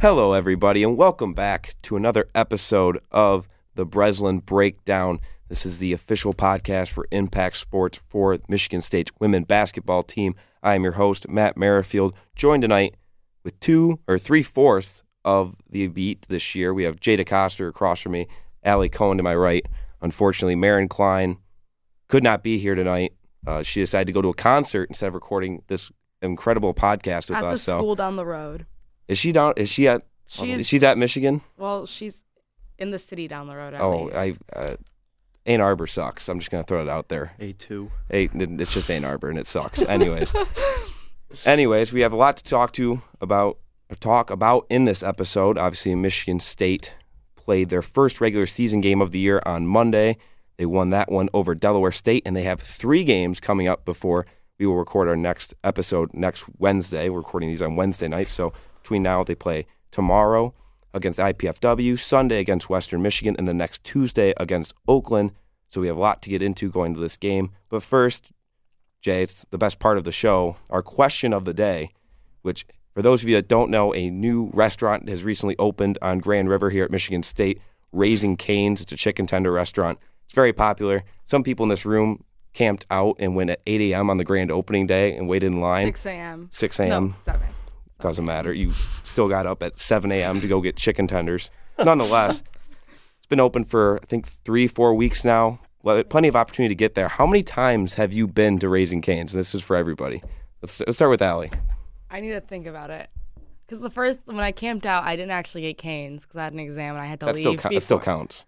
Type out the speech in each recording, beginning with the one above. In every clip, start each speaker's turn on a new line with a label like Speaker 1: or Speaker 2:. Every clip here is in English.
Speaker 1: Hello, everybody, and welcome back to another episode of the Breslin Breakdown. This is the official podcast for Impact Sports for Michigan State's women basketball team. I am your host, Matt Merrifield, joined tonight with two or three fourths of the beat this year. We have Jada Coster across from me, Allie Cohen to my right. Unfortunately, Marin Klein could not be here tonight. Uh, she decided to go to a concert instead of recording this incredible podcast with
Speaker 2: at
Speaker 1: us.
Speaker 2: the
Speaker 1: So,
Speaker 2: school down the road.
Speaker 1: Is she down? Is she at?
Speaker 2: She's
Speaker 1: she's at Michigan.
Speaker 2: well, she's in the city down the road. At
Speaker 1: Oh,
Speaker 2: least.
Speaker 1: I uh, Ann Arbor sucks. I'm just gonna throw it out there.
Speaker 3: A2.
Speaker 1: Hey, it's just Ann Arbor and it sucks. Anyways, anyways, we have a lot to talk to about talk about in this episode. Obviously, Michigan State played their first regular season game of the year on Monday. They won that one over Delaware State, and they have three games coming up before we will record our next episode next Wednesday. We're recording these on Wednesday night, so between now they play tomorrow against IPFW, Sunday against Western Michigan, and the next Tuesday against Oakland. So we have a lot to get into going to this game. But first, Jay, it's the best part of the show, our question of the day, which for those of you that don't know, a new restaurant has recently opened on Grand River here at Michigan State, Raising Cane's. It's a chicken tender restaurant. It's very popular. Some people in this room camped out and went at 8 a.m. on the grand opening day and waited in line.
Speaker 2: 6 a.m.
Speaker 1: 6 a.m.
Speaker 2: No, 7.
Speaker 1: Doesn't matter. You still got up at 7 a.m. to go get chicken tenders. Nonetheless, it's been open for, I think, three, four weeks now. Well, plenty of opportunity to get there. How many times have you been to Raising Cane's? And this is for everybody. Let's, let's start with Allie.
Speaker 2: I need to think about it. Because the first, when I camped out, I didn't actually get canes because I had an exam and I had to
Speaker 1: That
Speaker 2: leave.
Speaker 1: still, co- that still counts.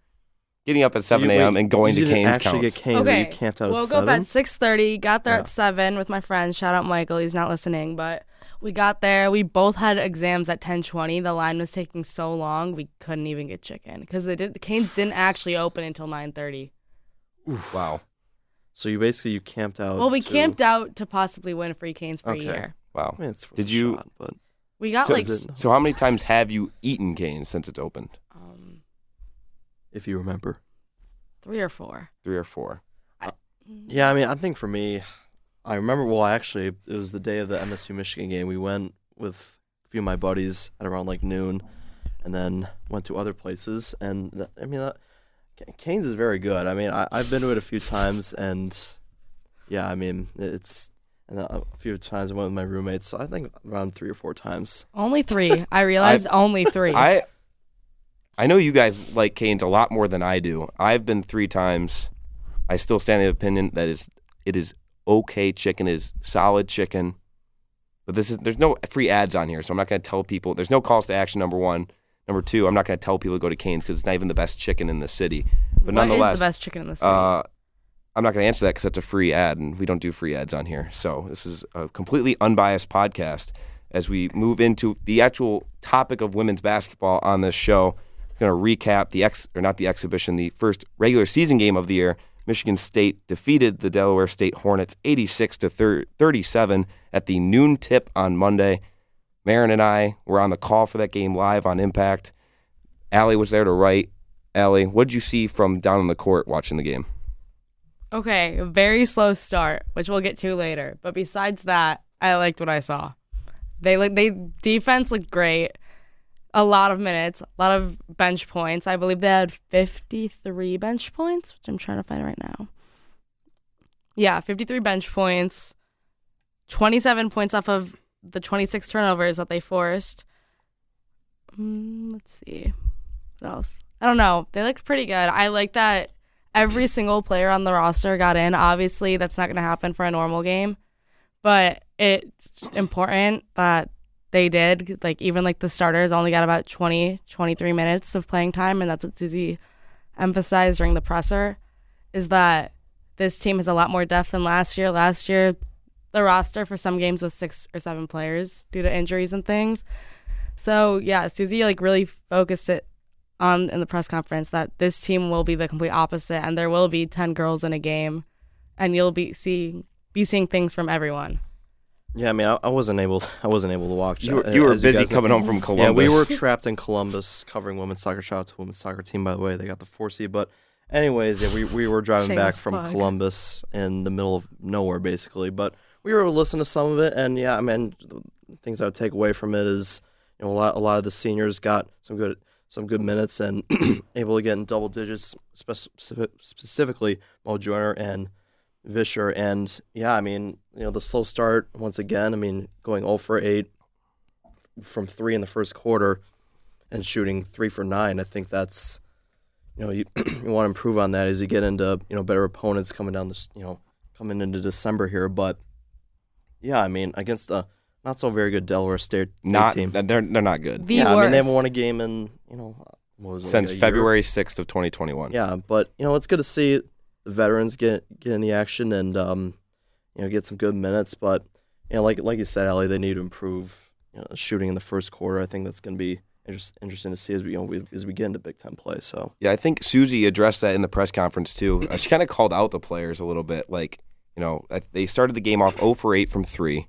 Speaker 1: Getting up at 7 a.m. and going
Speaker 3: you
Speaker 1: to
Speaker 3: didn't
Speaker 1: Canes
Speaker 3: actually
Speaker 1: counts.
Speaker 3: get canes,
Speaker 2: Okay,
Speaker 3: you camped out
Speaker 2: woke
Speaker 3: at
Speaker 2: up at 6.30, got there
Speaker 3: Yeah.
Speaker 2: at 7 with my friend. Shout out Michael, he's not listening. But we got there. We both had exams at 10.20. The line was taking so long, we couldn't even get chicken. Because did, the canes didn't actually open until 9.30.
Speaker 1: Wow.
Speaker 3: So you basically you camped out.
Speaker 2: Well, we
Speaker 3: to-
Speaker 2: camped out to possibly win free canes for
Speaker 3: Okay.
Speaker 2: a year.
Speaker 1: Wow.
Speaker 3: I mean, it's
Speaker 1: Did you-
Speaker 3: shot, but
Speaker 2: We got
Speaker 1: So
Speaker 2: like
Speaker 3: is it-
Speaker 1: So how many times have you eaten Canes since it's opened?
Speaker 2: um,
Speaker 3: if you remember.
Speaker 2: three or four.
Speaker 1: Three or four?
Speaker 3: Yeah, I mean, I think for me, I remember. Well, actually, it was the day of the MSU Michigan game. We went with a few of my buddies at around like noon, and then went to other places. And th- I mean, uh, that, Ca- Canes is very good. I mean, I, I've been to it a few times, and yeah, I mean, it's and a few times I went with my roommates. So I think around three or four times.
Speaker 2: Only three. I realized only three.
Speaker 1: I I know you guys like Canes a lot more than I do. I've been three times. I still stand in the opinion that is it is okay chicken, is solid chicken. But this is there's no free ads on here, so I'm not going to tell people. There's no calls to action. Number one, number two, I'm not going to tell people to go to Canes because it's not even the best chicken in the city. But
Speaker 2: What is
Speaker 1: nonetheless,
Speaker 2: the best chicken in the city?
Speaker 1: uh, I'm not going to answer that because that's a free ad, and we don't do free ads on here. So this is a completely unbiased podcast. As we move into the actual topic of women's basketball on this show, I'm going to recap the ex or not the exhibition, the first regular season game of the year. Michigan State defeated the Delaware State Hornets 86 to 37 at the noon tip on Monday. Marin and I were on the call for that game live on Impact. Allie was there to write. Allie, what did you see from down on the court watching the game?
Speaker 2: okay, very slow start, which we'll get to later. But besides that, I liked what I saw. They like they defense looked great. A lot of minutes, a lot of bench points. I believe they had 53 bench points, which I'm trying to find right now. Yeah, 53 bench points. 27 points off of the 26 turnovers that they forced. Mm, let's see. What else? I don't know. They looked pretty good. I like that every single player on the roster got in. Obviously, that's not going to happen for a normal game, but it's important that they did. Like, even like the starters only got about 20, 23 minutes of playing time, and that's what Suzy emphasized during the presser is that this team has a lot more depth than last year. Last year, the roster for some games was six or seven players due to injuries and things. So yeah, Suzy like really focused it on in the press conference that this team will be the complete opposite, and there will be ten girls in a game, and you'll be see be seeing things from everyone.
Speaker 3: Yeah, I mean, I, I wasn't able. I wasn't able to watch.
Speaker 1: You were,
Speaker 3: uh,
Speaker 1: you were
Speaker 3: as
Speaker 1: busy
Speaker 3: guys know.
Speaker 1: coming home from Columbus.
Speaker 3: Yeah, we were trapped in Columbus covering women's soccer. Shout out to women's soccer team, by the way. They got the four seed. But anyways, yeah, we, we were driving back from
Speaker 2: plug.
Speaker 3: Columbus in the middle of nowhere, basically. But we were able to listen to some of it, and yeah, I mean, the things I would take away from it is, you you know a lot a lot of the seniors got some good some good minutes and able to get in double digits, specific, specifically Mo Joiner and Visscher. And yeah, I mean, you know, the slow start once again. I mean, going 0 for 8 from three in the first quarter and shooting three for nine. I think that's you know you, you want to improve on that as you get into you know better opponents coming down this you know coming into December here. But yeah, I mean, against a not so very good Delaware State, State
Speaker 1: Not
Speaker 3: team.
Speaker 1: they're they're not good
Speaker 2: The
Speaker 3: yeah,
Speaker 2: worst.
Speaker 3: I mean they haven't won a game in you know what was it,
Speaker 1: since
Speaker 3: like a year?
Speaker 1: February sixth of twenty twenty one.
Speaker 3: Yeah, but you know it's good to see the veterans get get in the action and um, you know get some good minutes. But you know, like like you said, Ali, they need to improve you know, shooting in the first quarter. I think that's going to be interest, interesting to see as we you know we, as we get into Big Ten play. So
Speaker 1: Yeah, I think Suzy addressed that in the press conference too. Uh, she kind of called out the players a little bit. Like, you know, they started the game off 0 for 8 from 3.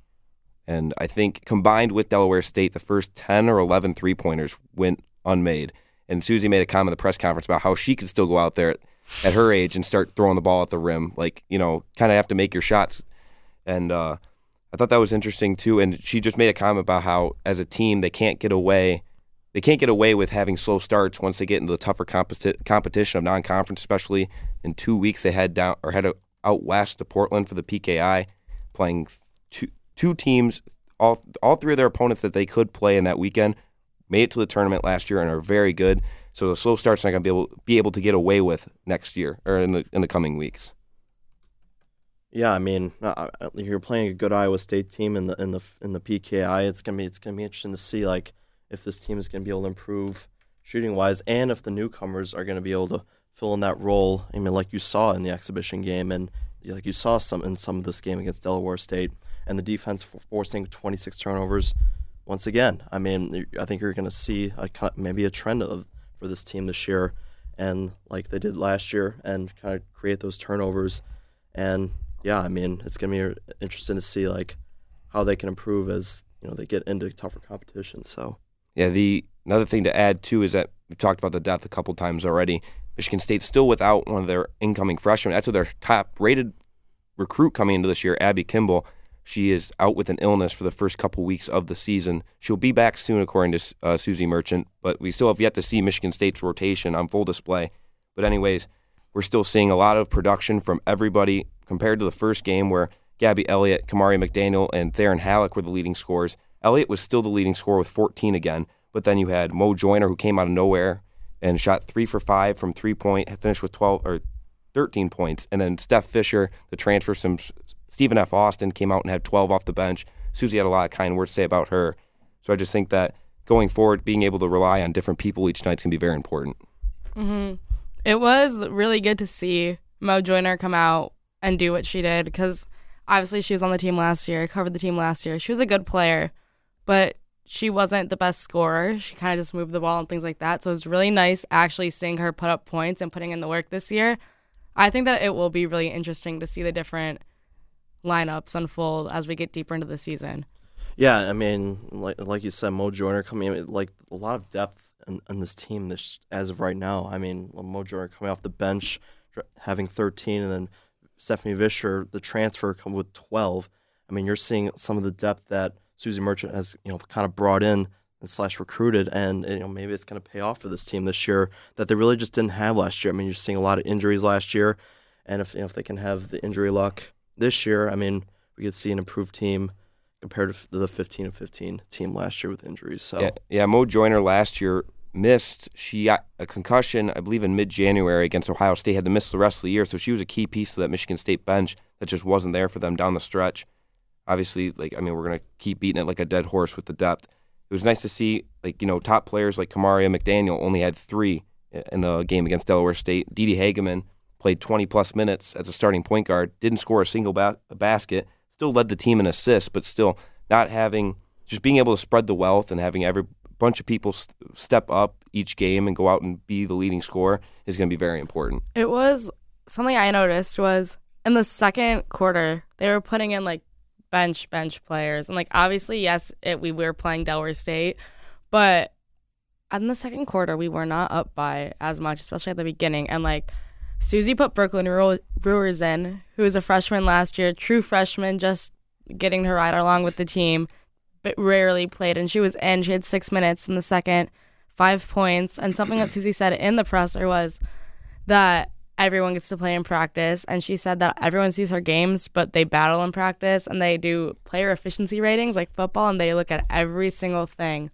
Speaker 1: And I think combined with Delaware State, the first 10 or 11 three pointers went unmade. And Suzy made a comment in the press conference about how she could still go out there at, her age and start throwing the ball at the rim. Like, you know, kind of have to make your shots. And uh, I thought that was interesting too. And she just made a comment about how, as a team, they can't get away they can't get away with having slow starts once they get into the tougher competi- competition of non-conference, especially in two weeks they head down or head out west to Portland for the PKI, playing two two teams. All all three of their opponents that they could play in that weekend made it to the tournament last year and are very good. So the slow starts not going to be able be able to get away with next year or in the in the coming weeks.
Speaker 3: yeah, I mean uh, uh, you're playing a good Iowa State team in the in the in the PKI. It's gonna be it's gonna be interesting to see like if this team is gonna be able to improve shooting wise and if the newcomers are gonna be able to fill in that role. I mean, like you saw in the exhibition game and like you saw some in some of this game against Delaware State and the defense for forcing 26 turnovers. Once again, I mean, I think you're to see a, maybe a trend of for this team this year, and like they did last year, and kind of create those turnovers. And yeah, I mean, it's going to be interesting to see like how they can improve as you know they get into tougher competition. So
Speaker 1: Yeah, the another thing to add too is that we've talked about the depth a couple times already. Michigan State's still without one of their incoming freshmen. That's their top rated recruit coming into this year, Abby Kimball. She is out with an illness for the first couple weeks of the season. She'll be back soon, according to uh, Suzy Merchant, but we still have yet to see Michigan State's rotation on full display. But, anyways, we're still seeing a lot of production from everybody compared to the first game where Gabby Elliott, Kamaria McDaniel, and Theryn Hallock were the leading scorers. Elliott was still the leading scorer with 14 again, but then you had Mo Joiner, who came out of nowhere and shot three for five from three point, finished with 12 or 13 points. And then Steph Visscher, the transfer from Stephen F. Austin, came out and had 12 off the bench. Suzy had a lot of kind words to say about her. So I just think that going forward, being able to rely on different people each night is going to be very important. Mm-hmm.
Speaker 2: It was really good to see Mo Joiner come out and do what she did because obviously she was on the team last year, covered the team last year. She was a good player, but she wasn't the best scorer. She kind of just moved the ball and things like that. So it was really nice actually seeing her put up points and putting in the work this year. I think that it will be really interesting to see the different lineups unfold as we get deeper into the season.
Speaker 3: Yeah, I mean, like like you said, Mo Joiner coming in, like a lot of depth in, in this team this as of right now. I mean, Mo Joiner coming off the bench, having 13, and then Stephanie Visscher, the transfer, come with 12. I mean, you're seeing some of the depth that Suzy Merchant has, you know, kind of brought in and slash recruited, and you know maybe it's going to pay off for this team this year that they really just didn't have last year. I mean, you're seeing a lot of injuries last year, and if you know, if they can have the injury luck this year, I mean, we could see an improved team compared to the 15 and 15 team last year with injuries. So
Speaker 1: Yeah, yeah. Mo Joiner last year missed. She got a concussion, I believe, in mid-January against Ohio State. Had to miss the rest of the year, so she was a key piece of that Michigan State bench that just wasn't there for them down the stretch. Obviously, like I mean, we're gonna keep beating it like a dead horse with the depth. It was nice to see, like you know, top players like Kamaria McDaniel only had three in the game against Delaware State. Dee Hagemann played 20 plus minutes as a starting point guard, didn't score a single ba- basket, still led the team in assists, but still not having just being able to spread the wealth and having every bunch of people st- step up each game and go out and be the leading scorer is going to be very important.
Speaker 2: It was something I noticed was in the second quarter they were putting in like bench bench players and like obviously yes it, we were playing Delaware State, but in the second quarter we were not up by as much, especially at the beginning. And like Suzy put Brooklyn Brewers in, who was a freshman last year, true freshman, just getting her ride along with the team. but rarely played, and she was in. She had six minutes in the second, five points, and something that Suzy said in the presser was that everyone gets to play in practice, and she said that everyone sees her games, but they battle in practice, and they do player efficiency ratings like football, and they look at every single thing.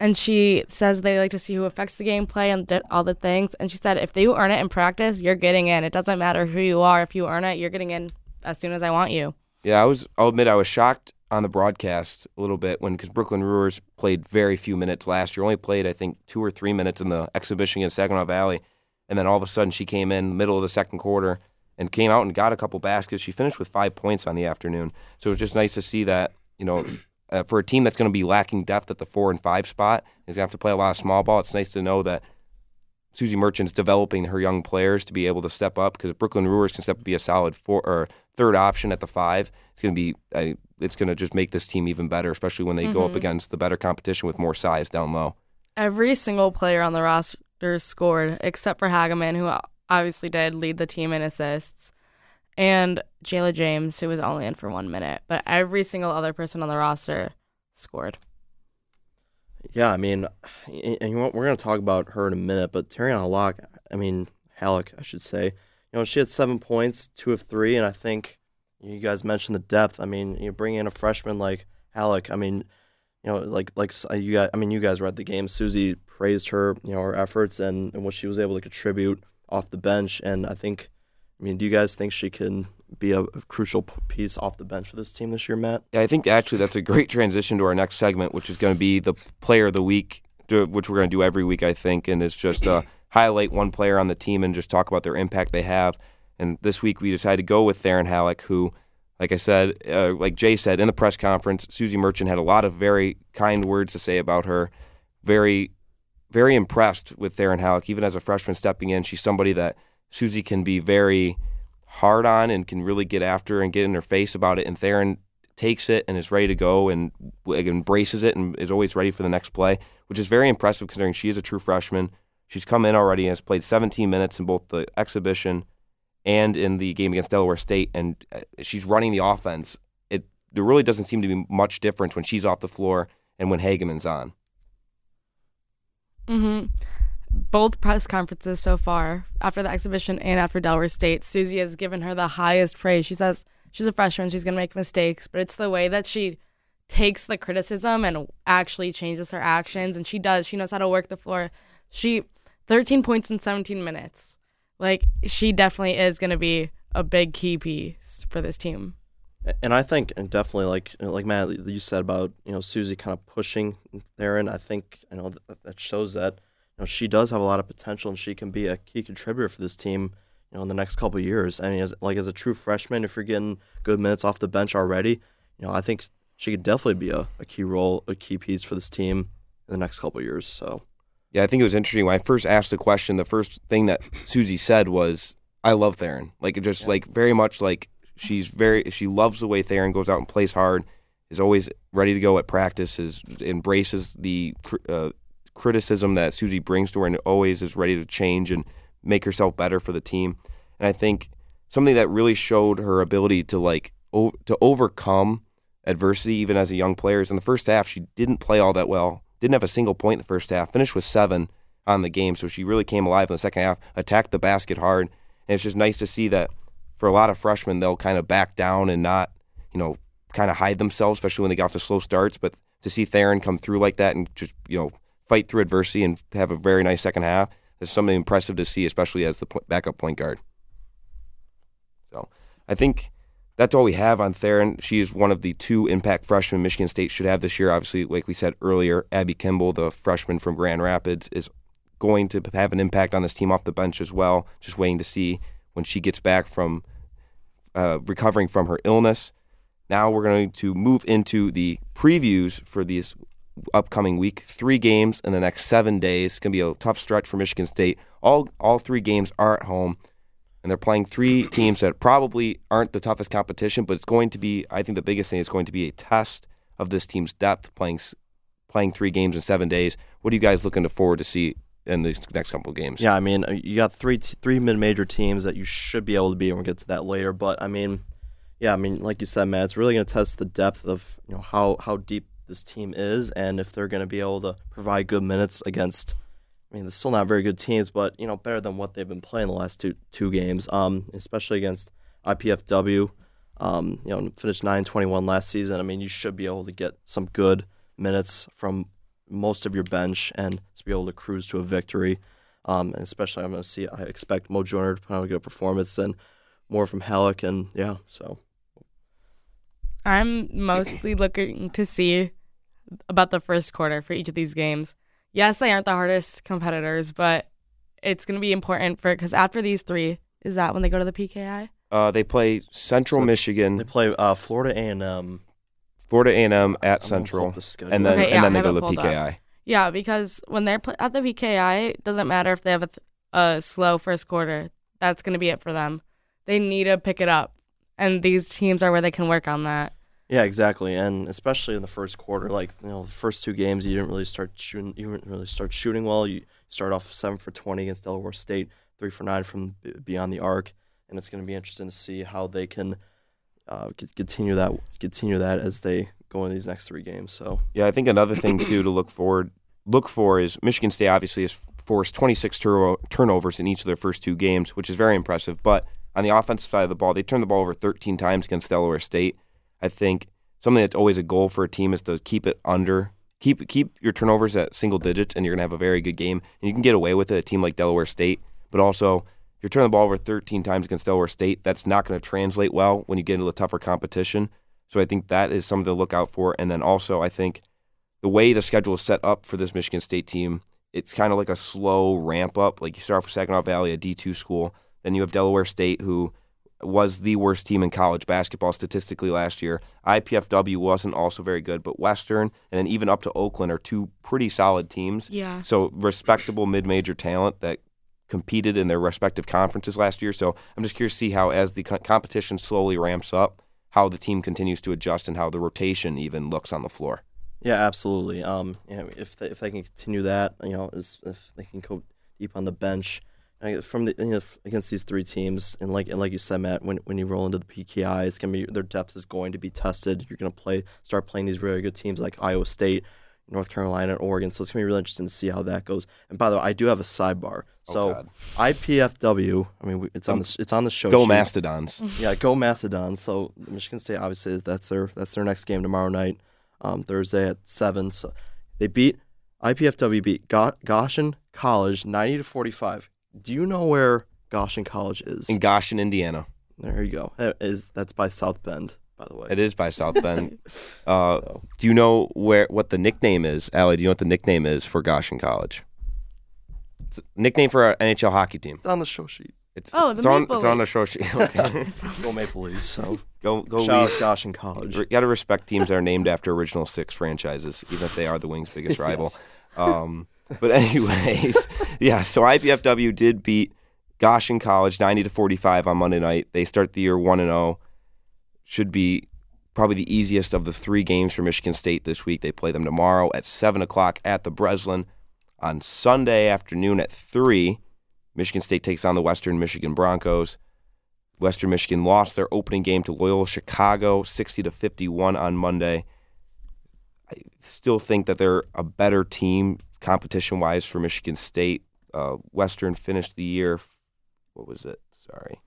Speaker 2: And she says they like to see who affects the gameplay and all the things. And she said, if you earn it in practice, you're getting in. It doesn't matter who you are. If you earn it, you're getting in as soon as I want you.
Speaker 1: Yeah, I was. I'll admit I was shocked on the broadcast a little bit when because Brooklyn Brewers played very few minutes last year. Only played I think two or three minutes in the exhibition against Saginaw Valley, and then all of a sudden she came in middle of the second quarter and came out and got a couple baskets. She finished with five points on the afternoon, so it was just nice to see that you know. Uh, for a team that's going to be lacking depth at the four and five spot, is going to have to play a lot of small ball. It's nice to know that Suzy Merchant's developing her young players to be able to step up because Brooklyn Brewers can step up be a solid four or third option at the five. It's going to be uh, it's going to just make this team even better, especially when they mm-hmm. go up mm-hmm. against the better competition with more size down low.
Speaker 2: Every single player on the roster scored except for Hagemann, who obviously did lead the team in assists, and Jayla James, who was only in for one minute. But every single other person on the roster scored.
Speaker 3: Yeah, I mean, and we're going to talk about her in a minute, but Terriana Locke, I mean, Hallock, I should say, you know, she had seven points, two of three, and I think you guys mentioned the depth. I mean, you bring in a freshman like Hallock. I mean, you know, like like you guys. I mean, you guys read the game. Suzy praised her, you know, her efforts and, and what she was able to contribute off the bench. And I think, I mean, do you guys think she can be a, a, crucial piece off the bench for this team this year, Matt?
Speaker 1: Yeah, I think actually that's a great transition to our next segment, which is going to be the player of the week, which we're going to do every week, I think, and it's just uh, highlight one player on the team and just talk about their impact they have. And this week we decided to go with Theryn Hallock, who, like I said, uh, like Jay said in the press conference, Suzy Merchant had a lot of very kind words to say about her. Very, very impressed with Theryn Hallock, even as a freshman stepping in. She's somebody that Suzy can be very hard on and can really get after and get in her face about it. And Theryn takes it and is ready to go and embraces it and is always ready for the next play, which is very impressive considering she is a true freshman. She's come in already and has played 17 minutes in both the exhibition and in the game against Delaware State, and uh, she's running the offense. It there really doesn't seem to be much difference when she's off the floor and when Hagemann's on.
Speaker 2: Mm-hmm. Both press conferences so far, after the exhibition and after Delaware State, Suzy has given her the highest praise. She says she's a freshman, she's going to make mistakes, but it's the way that she takes the criticism and actually changes her actions, and she does. She knows how to work the floor. She 13 points in 17 minutes. Like she definitely is going to be a big key piece for this team.
Speaker 3: And I think, and definitely like like Matt, you said about you know Suzy kind of pushing there, and I think you know that shows that you know she does have a lot of potential, and she can be a key contributor for this team. You know, in the next couple of years. I mean, as, like as a true freshman, if you're getting good minutes off the bench already, you know, I think she could definitely be a, a key role, a key piece for this team in the next couple of years. So
Speaker 1: yeah, I think it was interesting when I first asked the question. The first thing that Suzy said was, "I love Theryn." Like just yeah. like very much like she's very she loves the way Theryn goes out and plays hard, is always ready to go at practice, is embraces the uh, criticism that Suzy brings to her, and always is ready to change and make herself better for the team. And I think something that really showed her ability to like o- to overcome adversity, even as a young player, is in the first half she didn't play all that well didn't have a single point in the first half, finished with seven on the game. So she really came alive in the second half, attacked the basket hard. And it's just nice to see that for a lot of freshmen, they'll kind of back down and not, you know, kind of hide themselves, especially when they get off to slow starts. But to see Theryn come through like that and just, you know, fight through adversity and have a very nice second half That's something impressive to see, especially as the backup point guard. So I think that's all we have on Theryn. She is one of the two impact freshmen Michigan State should have this year. Obviously, like we said earlier, Abby Kimball, the freshman from Grand Rapids, is going to have an impact on this team off the bench as well. Just waiting to see when she gets back from uh, recovering from her illness. Now we're going to move into the previews for these upcoming week. Three games in the next seven days. It's going to be a tough stretch for Michigan State. All all three games are at home and they're playing three teams that probably aren't the toughest competition, but it's going to be. I think the biggest thing is going to be a test of this team's depth. Playing playing three games in seven days. What are you guys looking to forward to see in these next couple of games?
Speaker 3: Yeah, I mean, uh, you got three t- three mid major teams that you should be able to beat, and we'll get to that later. But I mean, yeah, I mean, like you said, Matt, it's really going to test the depth of you know how how deep this team is and if they're going to be able to provide good minutes against. I mean, they're still not very good teams, but you know, better than what they've been playing the last two two games. Um, especially against IPFW. Um, you know, finished 9-21 last season. I mean, you should be able to get some good minutes from most of your bench and to be able to cruise to a victory. Um, and especially, I'm going to see. I expect Mo Joiner to put on a good performance and more from Hallock, and yeah, so
Speaker 2: I'm mostly looking to see about the first quarter for each of these games. Yes, they aren't the hardest competitors, but it's going to be important for because after these three, is that when they go to the PKI?
Speaker 1: Uh, they play Central
Speaker 3: So
Speaker 1: Michigan,
Speaker 3: they play uh, Florida A and M
Speaker 1: Florida A&M at
Speaker 3: I'm
Speaker 1: Central,
Speaker 3: the
Speaker 1: and then
Speaker 2: Okay, yeah,
Speaker 1: and then they go to the
Speaker 2: pulled up.
Speaker 1: PKI.
Speaker 2: Yeah, because when they're pl- at the PKI, it doesn't matter if they have a, th- a slow first quarter. That's going to be it for them. They need to pick it up, and these teams are where they can work on that.
Speaker 3: Yeah, exactly, and especially in the first quarter, like you know, the first two games, you didn't really start shooting. You didn't really start shooting well. You start off seven for twenty against Delaware State, three for nine from beyond the arc, and it's going to be interesting to see how they can uh, continue that continue that as they go in these next three games. So
Speaker 1: Yeah, I think another thing too to look forward look for is Michigan State obviously has forced 26 tur- turnovers in each of their first two games, which is very impressive. But on the offensive side of the ball, they turned the ball over 13 times against Delaware State. I think something that's always a goal for a team is to keep it under keep keep your turnovers at single digits, and you're gonna have a very good game. And you can get away with it. A team like Delaware State, but also if you're turning the ball over 13 times against Delaware State, that's not going to translate well when you get into the tougher competition. So I think that is something to look out for. And then also, I think the way the schedule is set up for this Michigan State team, it's kind of like a slow ramp up. Like you start off with Saginaw Valley, a D2 school, then you have Delaware State, who was the worst team in college basketball statistically last year. IPFW wasn't also very good, but Western and then even up to Oakland are two pretty solid teams.
Speaker 2: Yeah.
Speaker 1: So respectable mid-major talent that competed in their respective conferences last year. So I'm just curious to see how, as the co- competition slowly ramps up, how the team continues to adjust and how the rotation even looks on the floor.
Speaker 3: yeah, absolutely. Um, yeah, if they, if they can continue that, you know, is if they can go deep on the bench. From the you know, against these three teams, and like and like you said, Matt, when when you roll into the PKI, it's gonna be their depth is going to be tested. You're gonna play start playing these really good teams like Iowa State, North Carolina, and Oregon. So it's gonna be really interesting to see how that goes. And by the way, I do have a sidebar. So
Speaker 1: God.
Speaker 3: IPFW, I mean it's on the it's on the show.
Speaker 1: Go
Speaker 3: sheet.
Speaker 1: Mastodons.
Speaker 3: Yeah, go Mastodons. So Michigan State obviously that's their that's their next game tomorrow night, um, Thursday at seven. So they beat IPFW beat Go- Goshen College ninety to forty five. Do you know where Goshen College is?
Speaker 1: In Goshen, Indiana.
Speaker 3: there you go. That is that's by South Bend, by the way.
Speaker 1: It is by South Bend. Uh,
Speaker 3: So,
Speaker 1: do you know where what the nickname is, Allie? Do you know what the nickname is for Goshen College? It's a nickname for our NHL hockey team.
Speaker 3: it's on the show sheet.
Speaker 1: It's,
Speaker 2: Oh,
Speaker 1: it's,
Speaker 2: the
Speaker 1: on,
Speaker 2: Maple
Speaker 1: it's on the show sheet. Okay.
Speaker 3: Go Maple Leafs. So
Speaker 1: go go
Speaker 3: shout out
Speaker 1: Leafs.
Speaker 3: Goshen College.
Speaker 1: You got to respect teams that are named after original six franchises, even if they are the Wings' biggest rival. Um, but anyways, yeah. So IPFW did beat Goshen College ninety to forty five on Monday night. They start the year one and zero. Should be probably the easiest of the three games for Michigan State this week. They play them tomorrow at seven o'clock at the Breslin. On Sunday afternoon at three, Michigan State takes on the Western Michigan Broncos. Western Michigan lost their opening game to Loyola Chicago, 60 to 51 on Monday. I still think that they're a better team competition wise for Michigan State. Uh, Western finished the year, what was it? Sorry.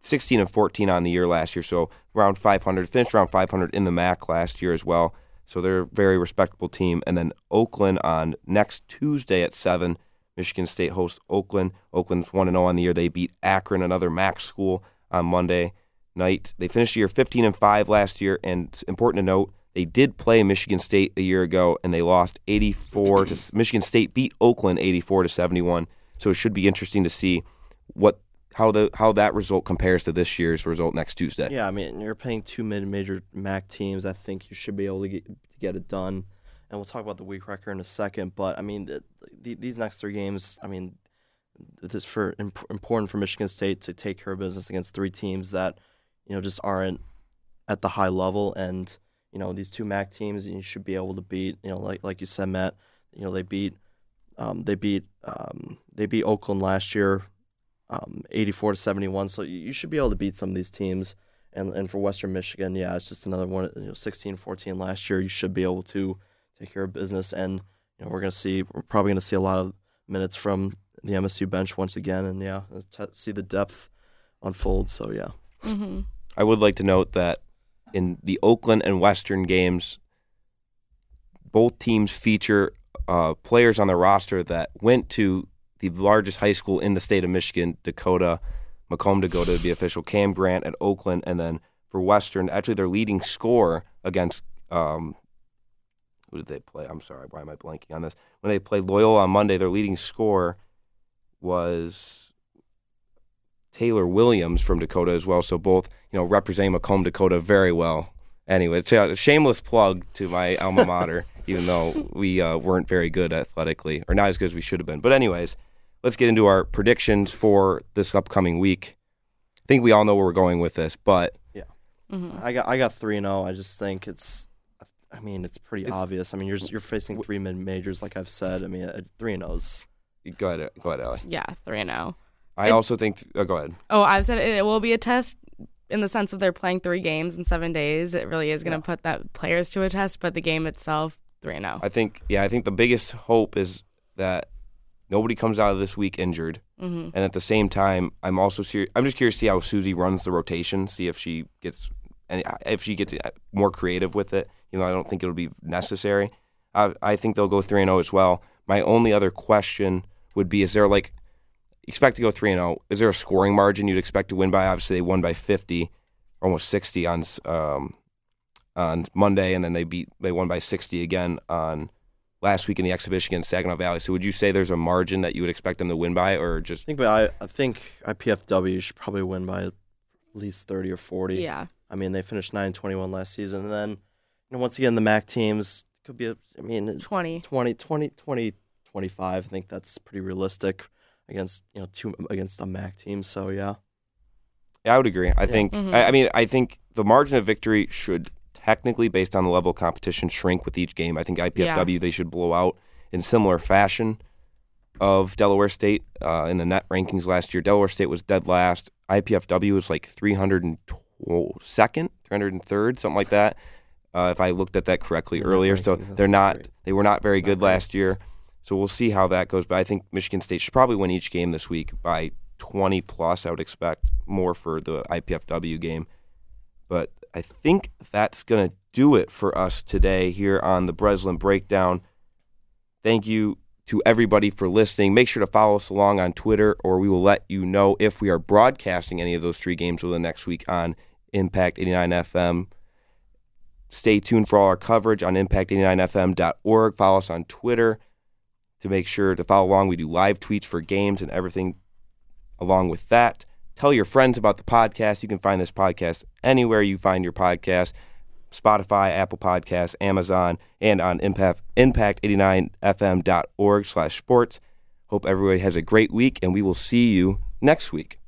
Speaker 1: 16 and 14 on the year last year, so around 500. Finished around 500 in the MAC last year as well. So they're a very respectable team. And then Oakland on next Tuesday at 7. Michigan State hosts Oakland. Oakland's 1 0 on the year. They beat Akron, another MAC school, on Monday night. They finished the year 15 and 5 last year. And it's important to note, they did play Michigan State a year ago and they lost 84 to Michigan State beat Oakland 84 to 71. So it should be interesting to see what how the how that result compares to this year's result next Tuesday.
Speaker 3: Yeah, I mean, you're playing two mid-major MAC teams. I think you should be able to get, to get it done. And we'll talk about the week record in a second. But I mean, the, the, these next three games, I mean, it's for imp- important for Michigan State to take care of business against three teams that you know just aren't at the high level. And you know, these two MAC teams, you should be able to beat. You know, like like you said, Matt. You know, they beat um, they beat um, they beat Oakland last year um, 84 to 71. So you you should be able to beat some of these teams. And and for Western Michigan, yeah, it's just another one. You know, 16-14 last year. You should be able to take care of business, and you know we're gonna see. We're probably gonna see a lot of minutes from the MSU bench once again, and yeah, t- see the depth unfold. So yeah.
Speaker 2: Mm-hmm.
Speaker 1: I would like to note that in the Oakland and Western games, both teams feature uh, players on their roster that went to the largest high school in the state of Michigan, Dakota, Macomb Dakota to be official, Cam Grant at Oakland, and then for Western, actually their leading scorer against um, who did they play? I'm sorry, why am I blanking on this? When they played Loyola on Monday, their leading scorer was Taylor Williams from Dakota as well. So both, you know, representing Macomb Dakota very well. Anyway, it's a shameless plug to my alma mater, even though we uh, weren't very good athletically, or not as good as we should have been. But anyways, let's get into our predictions for this upcoming week. I think we all know where we're going with this, but
Speaker 2: Mm-hmm.
Speaker 3: I got I got three and zero. I just think it's. I mean, it's pretty
Speaker 1: It's-
Speaker 3: obvious. I mean, you're you're facing three mid majors, like I've said. I mean, uh, three and O's.
Speaker 1: go ahead, go ahead, Allie.
Speaker 2: Yeah, three and zero.
Speaker 1: I
Speaker 2: It-
Speaker 1: also think. Oh, go ahead.
Speaker 2: Oh, I've said it, it will be a test in the sense of they're playing three games in seven days. It really is going to put that players to a test, but the game itself, three and oh. zero.
Speaker 1: I think. Yeah, I think the biggest hope is that nobody comes out of this week injured.
Speaker 2: Mm-hmm.
Speaker 1: And at the same time, I'm also. I'm just curious to see how Suzy runs the rotation. See if she gets and if she gets more creative with it. You know, I don't think it'll be necessary. I, I think they'll go three and zero as well. My only other question would be: Is there like expect to go three and zero? Is there a scoring margin you'd expect to win by? Obviously, they won by fifty, almost sixty on um, on Monday, and then they beat they won by sixty again on last week in the exhibition against Saginaw Valley. So would you say there's a margin that you would expect them to win by, or just
Speaker 3: I think, but I I think IPFW should probably win by at least thirty or forty.
Speaker 2: Yeah.
Speaker 3: I mean, they finished nine twenty one last season, and then you know once again the MAC teams could be. A, I mean,
Speaker 2: 20.
Speaker 3: 20, 20, 20, 25. I think that's pretty realistic against you know two against a MAC team. So yeah.
Speaker 1: Yeah, I would agree. I
Speaker 3: Yeah.
Speaker 1: think.
Speaker 2: Mhm.
Speaker 1: I, I mean, I think the margin of victory should technically, based on the level of competition, shrink with each game. I think IPFW they should blow out in similar fashion of Delaware State uh, in the net rankings last year. Delaware State was dead last. IPFW was like 302nd, 303rd, something like that. Uh, if I looked at that correctly
Speaker 3: The
Speaker 1: earlier, so they're not
Speaker 3: great.
Speaker 1: they were not very
Speaker 3: Not
Speaker 1: good
Speaker 3: great.
Speaker 1: last year. So we'll see how that goes. But I think Michigan State should probably win each game this week by 20 plus. I would expect more for the IPFW game. But I think that's going to do it for us today here on the Breslin Breakdown. Thank you to everybody for listening. Make sure to follow us along on Twitter, or we will let you know if we are broadcasting any of those three games over the next week on Impact 89 FM. Stay tuned for all our coverage on impact89fm.org. Follow us on Twitter to make sure to follow along. We do live tweets for games and everything along with that. Tell your friends about the podcast. You can find this podcast anywhere you find your podcast Spotify, Apple Podcasts, Amazon, and on impact, impact89fm.org slash sports. Hope everybody has a great week, and we will see you next week.